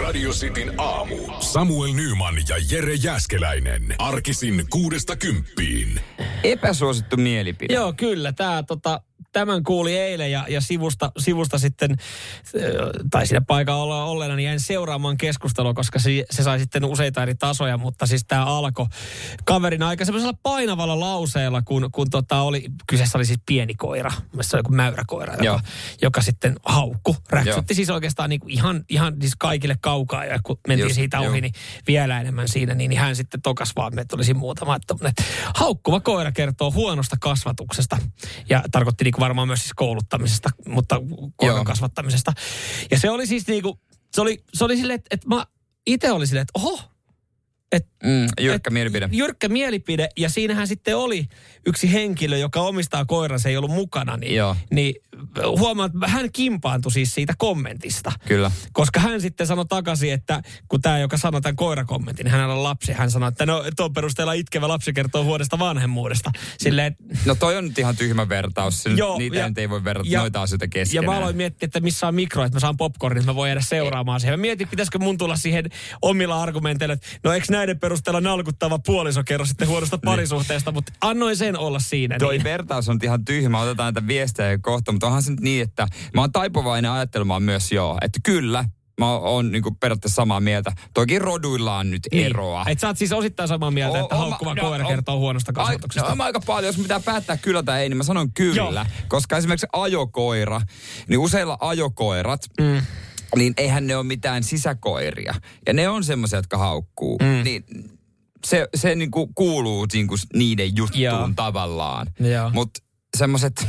Radio Cityn aamu. Samuel Nyman ja Jere Jäskeläinen. Arkisin kuudesta kymppiin. Epäsuosittu mielipide. Joo, kyllä. Tämä tota, tämän kuuli eilen ja, ja sivusta, sivusta sitten, äh, tai siinä paikalla olla olleena, niin jäin seuraamaan keskustelua, koska se, se sai sitten useita eri tasoja, mutta siis tämä alkoi kaverin aika semmoisella painavalla lauseella, kun, kun tota oli, kyseessä oli siis pieni koira, se oli joku mäyräkoira, joka, joka sitten haukku, räksytti Joo. siis oikeastaan niin kuin ihan, ihan siis kaikille kaukaa, ja kun mentiin Just, siitä ohi, jo. niin vielä enemmän siinä, niin, niin hän sitten tokas vaan, että olisi muutama, että haukkuva koira kertoo huonosta kasvatuksesta, ja tarkoitti niin kuin varmaan myös siis kouluttamisesta, mutta koiran kasvattamisesta. Ja se oli siis niinku, se oli, se oli silleen, että, että mä itse olin silleen, että oho, et, mm, jyrkkä et, mielipide. Jyrkkä mielipide. Ja siinähän sitten oli yksi henkilö, joka omistaa koiran, se ei ollut mukana. Niin, Joo. niin huomaa, että hän kimpaantui siis siitä kommentista. Kyllä. Koska hän sitten sanoi takaisin, että kun tämä, joka sanoi tämän koirakommentin, hänellä on lapsi. Hän sanoi, että no tuon perusteella itkevä lapsi kertoo vuodesta vanhemmuudesta. Silleen, no toi on nyt ihan tyhmä vertaus. Joo, Niitä ja, ei voi verrata ja, noita asioita keskenään. Ja mä aloin miettiä, että missä on mikro, että mä saan popcornin, että mä voin jäädä seuraamaan siihen. Mä mietin, pitäisikö mun tulla siihen omilla argumenteilla, että no eikö näiden perusteella nalkuttava puoliso kerro sitten huonosta niin. parisuhteesta, mutta annoin sen olla siinä. Toi niin. vertaus on ihan tyhmä, otetaan näitä viestejä kohta, mutta onhan se nyt niin, että mä oon taipuvainen ajattelemaan myös joo, että kyllä, mä oon niin periaatteessa samaa mieltä. Toki roduillaan nyt niin. eroa. Et sä oot siis osittain samaa mieltä, o, että haukkuva no, koira kertoo huonosta kasvatuksesta. Ai, no, aika paljon, jos pitää päättää kyllä tai ei, niin mä sanon kyllä. Joo. Koska esimerkiksi ajokoira, niin useilla ajokoirat, mm niin eihän ne ole mitään sisäkoiria. Ja ne on semmoisia, jotka haukkuu. Mm. Niin se, se niinku kuuluu niinku niiden juttuun Joo. tavallaan. Mutta semmoiset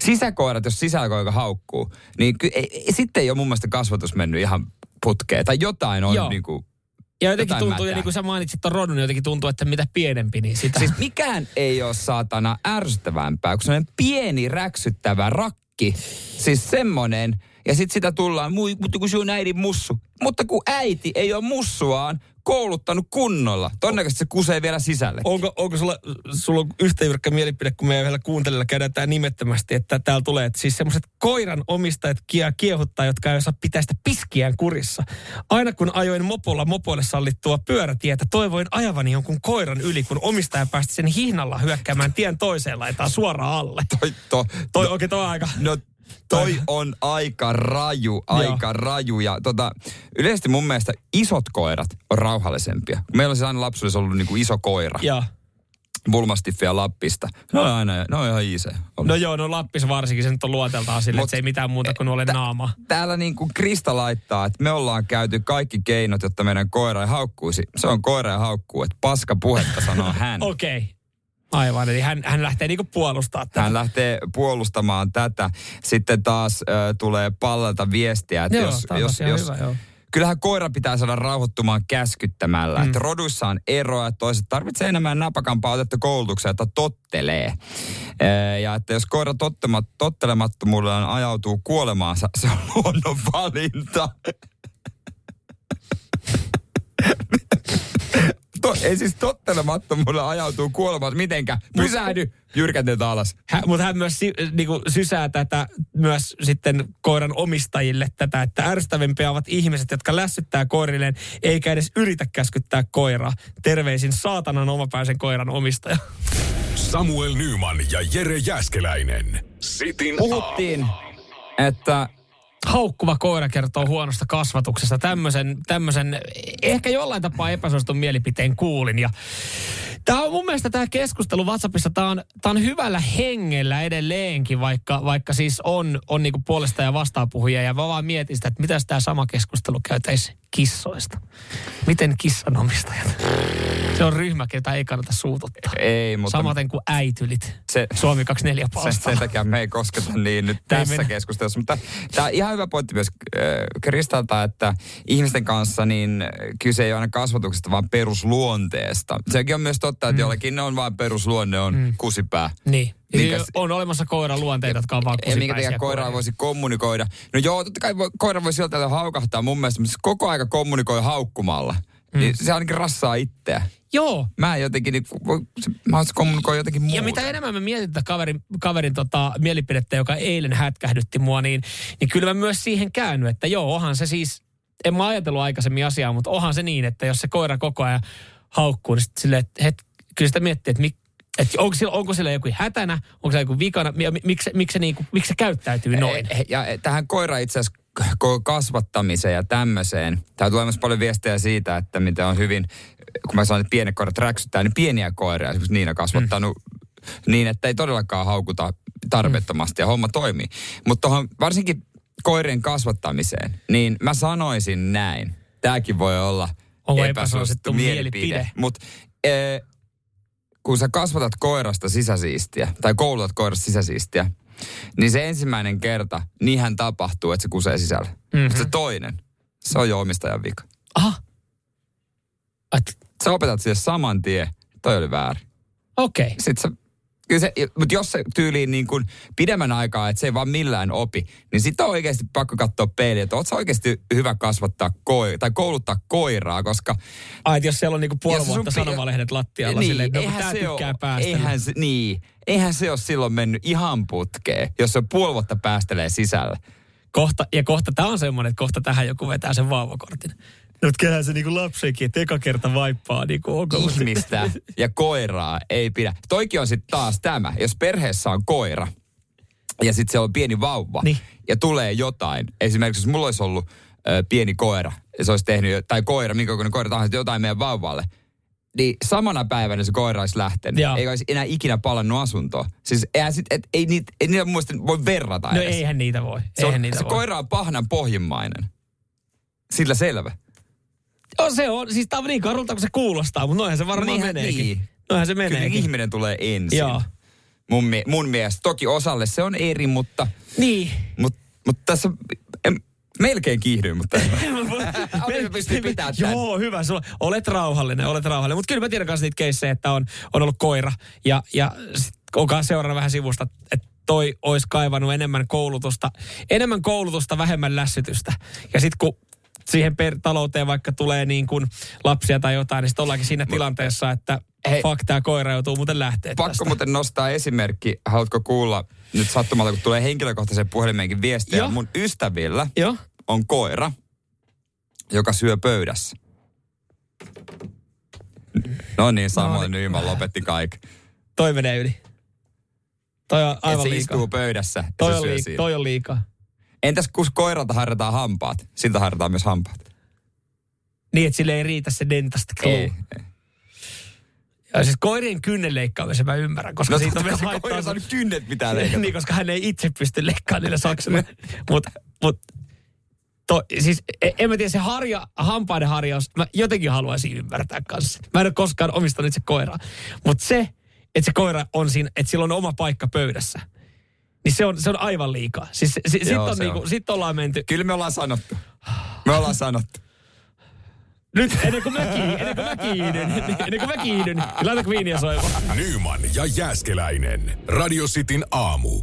sisäkoirat, jos sisäkoira haukkuu, niin ky- ei, ei, sitten ei ole mun mielestä kasvatus mennyt ihan putkeen. Tai jotain on Joo. niinku ja jotenkin Jotain tuntuu, ja niin kuin sä mainitsit ton rodun, niin jotenkin tuntuu, että mitä pienempi, niin sitä... Siis mikään ei ole saatana ärsyttävämpää kuin sellainen pieni räksyttävä rakki. Siis semmonen, ja sitten sitä tullaan, mutta kun on äidin mussu. Mutta kun äiti ei ole mussuaan kouluttanut kunnolla, todennäköisesti se kusee vielä sisälle. Onko, onko sulla, sulla yhtä jyrkkä mielipide, kun meidän vielä kuuntelijalla käydään tämä nimettömästi, että täällä tulee, että siis semmoiset koiran omistajat kie, kiehuttaa, jotka ei osaa pitää sitä piskiään kurissa. Aina kun ajoin mopolla mopoille sallittua pyörätietä, toivoin ajavani jonkun koiran yli, kun omistaja päästi sen hihnalla hyökkäämään tien toiseen laitaan suoraan alle. Toi, to, toi, no, oikein toi aika. No Toi on aika raju, aika Joo. raju. Ja tota, yleisesti mun mielestä isot koirat on rauhallisempia. Meillä on siis aina lapsuudessa ollut niinku iso koira. Joo. Bulmastiffia Lappista. No on aina, no ihan iise. No joo, no Lappis varsinkin, se nyt on luoteltaan sille, että se ei mitään muuta kuin ole naama. Täällä niin kuin Krista laittaa, että me ollaan käyty kaikki keinot, jotta meidän koira ei haukkuisi. Se on koira ja haukkuu, että paska puhetta sanoo hän. Okei. Okay. Aivan, eli hän, hän lähtee niinku puolustaa tätä. Hän lähtee puolustamaan tätä. Sitten taas äh, tulee pallelta viestiä, että joo, jos, jos, jos, hyvä, joo. Kyllähän koira pitää saada rauhoittumaan käskyttämällä. Mm. Että roduissa on eroa, että toiset tarvitsee enemmän napakampaa otetta koulutuksia, että tottelee. Ee, ja että jos koira tottelemat, tottelemattomuudellaan ajautuu kuolemaansa, se on luonnon valinta. To, ei siis tottelemattomuudelle ajautuu kuolemaan mitenkä. Pysähdy, jyrkänteitä alas. Hän, mutta hän myös si, niinku, sysää tätä myös sitten koiran omistajille tätä, että ärsyttävimpiä ovat ihmiset, jotka lässyttää koirilleen, eikä edes yritä käskyttää koiraa. Terveisin saatanan omapäisen koiran omistaja. Samuel Nyman ja Jere Jäskeläinen. Sitin Puhuttiin, että haukkuva koira kertoo huonosta kasvatuksesta. Tämmöisen, tämmöisen ehkä jollain tapaa epäsuositun mielipiteen kuulin. Ja Tämä on mun mielestä tämä keskustelu WhatsAppissa, tämä on, tämä on hyvällä hengellä edelleenkin, vaikka, vaikka siis on, on niinku puolesta ja vastaapuhujia. Ja mä vaan mietin sitä, että mitä tämä sama keskustelu käytäisi kissoista. Miten kissanomistajat? Se on ryhmä, ketä ei kannata suututtaa. Ei, mutta... Samaten kuin äitylit. Se, Suomi 24 palstaa. Se, sen takia me ei kosketa niin nyt tässä mennä. keskustelussa. Mutta tämä on ihan hyvä pointti myös äh, Kristalta, että ihmisten kanssa niin kyse ei ole aina kasvatuksesta, vaan perusluonteesta. Sekin on myös totta, että mm. jollakin ne on vain perusluonne on mm. kusipää. Niin. Minkä, on olemassa koiran luonteita, jotka on vaan Ja minkä takia koiraa voisi kommunikoida. No joo, totta kai voi, koira voi sieltä haukahtaa mun mielestä, mutta koko aika kommunikoi haukkumalla. Mm. Niin se ainakin rassaa itseä. Joo. Mä jotenkin, niin, voi, mä kommunikoin jotenkin muuta. Ja mitä enemmän mä mietin tätä kaverin, kaverin tota, mielipidettä, joka eilen hätkähdytti mua, niin, niin kyllä mä myös siihen käänny, että joo, onhan se siis en mä ajatellut aikaisemmin asiaa, mutta onhan se niin, että jos se koira koko ajan haukkuu, niin sitten silleen, että het, kyllä sitä miettii, että mik, että onko, sillä, onko sillä joku hätänä, onko se joku vikana, miksi, miksi, se, niinku, miksi se käyttäytyy noin? Ja tähän koira itse asiassa kasvattamiseen ja tämmöiseen. Tää tulee myös paljon viestejä siitä, että miten on hyvin, kun mä sanon, että pienet koirat räksyttää, niin pieniä koiria, esimerkiksi Niina kasvattanut mm. niin, että ei todellakaan haukuta tarpeettomasti ja homma toimii. Mutta varsinkin koirien kasvattamiseen, niin mä sanoisin näin. Tämäkin voi olla Onko epäsuosittu mielipide. mielipide. Mutta e, kun sä kasvatat koirasta sisäsiistiä, tai koulutat koirasta sisäsiistiä, niin se ensimmäinen kerta, niinhän tapahtuu, että se kusee sisälle. Mm-hmm. Mutta se toinen, se on jo omistajan vika. Aha. At... Sä opetat siihen saman tien, toi oli väärin. Okei. Okay. Sitten sä kyllä se, mutta jos se tyyliin niin kuin pidemmän aikaa, että se ei vaan millään opi, niin sitten on oikeasti pakko katsoa peiliä, että ootko oikeasti hyvä kasvattaa koi, tai kouluttaa koiraa, koska... Ai, jos siellä on niinku puoli vuotta pi- sanomalehdet lattialla niin, silleen, että no, se tykkää päästä. Eihän se, niin, eihän se ole silloin mennyt ihan putkeen, jos se puoli vuotta päästelee sisällä. Kohta, ja kohta tämä on semmoinen, että kohta tähän joku vetää sen vauvakortin. Nyt kyllähän se niinku lapsenkin, että eka kerta vaippaa niinku onko Ihmistä ja koiraa ei pidä. Toikin on sitten taas tämä, jos perheessä on koira ja sitten se on pieni vauva niin. ja tulee jotain. Esimerkiksi jos mulla olisi ollut ö, pieni koira ja se olisi tehnyt, tai koira, minkä kokoinen koira tahansa, jotain meidän vauvalle, niin samana päivänä se koira olisi lähtenyt. Joo. Eikä olisi enää ikinä palannut asuntoon. Siis eihän sit, et, ei, niitä, ei niitä muista voi verrata No edes. eihän niitä voi. Se, eihän niitä se voi. koira on pahnan pohjimmainen. Sillä selvä. Joo, se on. Siis tämä on niin karulta kuin se kuulostaa, mutta noinhan se varmaan Niinhän, meneekin. Niin. Noinhan se meneekin. Kyllä ihminen tulee ensin. Joo. Mun, mun mielestä. Toki osalle se on eri, mutta... Niin. Mutta mut tässä... En, melkein kiihdyin, mutta... Me pystyy pitää tämän. Joo, hyvä. Sulla, olet rauhallinen, olet rauhallinen. Mutta kyllä mä tiedän kanssa niitä keissejä, että on, on ollut koira. Ja, ja onkaan seurannut vähän sivusta, että toi olisi kaivannut enemmän koulutusta, enemmän koulutusta, vähemmän lässytystä. Ja sitten kun siihen per talouteen vaikka tulee niin kuin lapsia tai jotain, niin sitten ollaankin siinä tilanteessa, että Hei, fuck, tämä koira joutuu muuten lähteä Pakko tästä. muuten nostaa esimerkki. Haluatko kuulla nyt sattumalta, kun tulee henkilökohtaisen puhelimeenkin viestiä. Joo. Mun ystävillä Joo. on koira, joka syö pöydässä. No niin, Samuel no, Nyman lopetti kaikki. Toi menee yli. Toi on aivan Et se liikaa. istuu pöydässä toi, on liika, toi on liikaa. Entäs kun koiralta harjataan hampaat? Siltä harjataan myös hampaat. Niin, että sille ei riitä se dentast ei, ei. Ja siis koirien kynnen leikkaamisen mä ymmärrän, koska no, siitä on myös haittaa. Koira saanut kynnet mitään leikata. niin, koska hän ei itse pysty leikkaamaan niillä saksilla. Mutta mut, to, siis e, en mä tiedä, se harja, hampaiden harjaus, mä jotenkin haluaisin ymmärtää kanssa. Mä en ole koskaan omistanut itse koiraa. Mutta se, että se koira on siinä, että sillä on oma paikka pöydässä – niin se on, se on aivan liikaa. Siis si, sitten on niinku, on. sit ollaan menty. Kyllä me ollaan sanottu. Me ollaan sanottu. Nyt ennen kuin mä, kiihdyn, ennen kuin mä kiihdyn, ennen kuin mä kiihdyn, niin laita viiniä soimaan. Nyman ja Jääskeläinen. Radio Cityn aamu.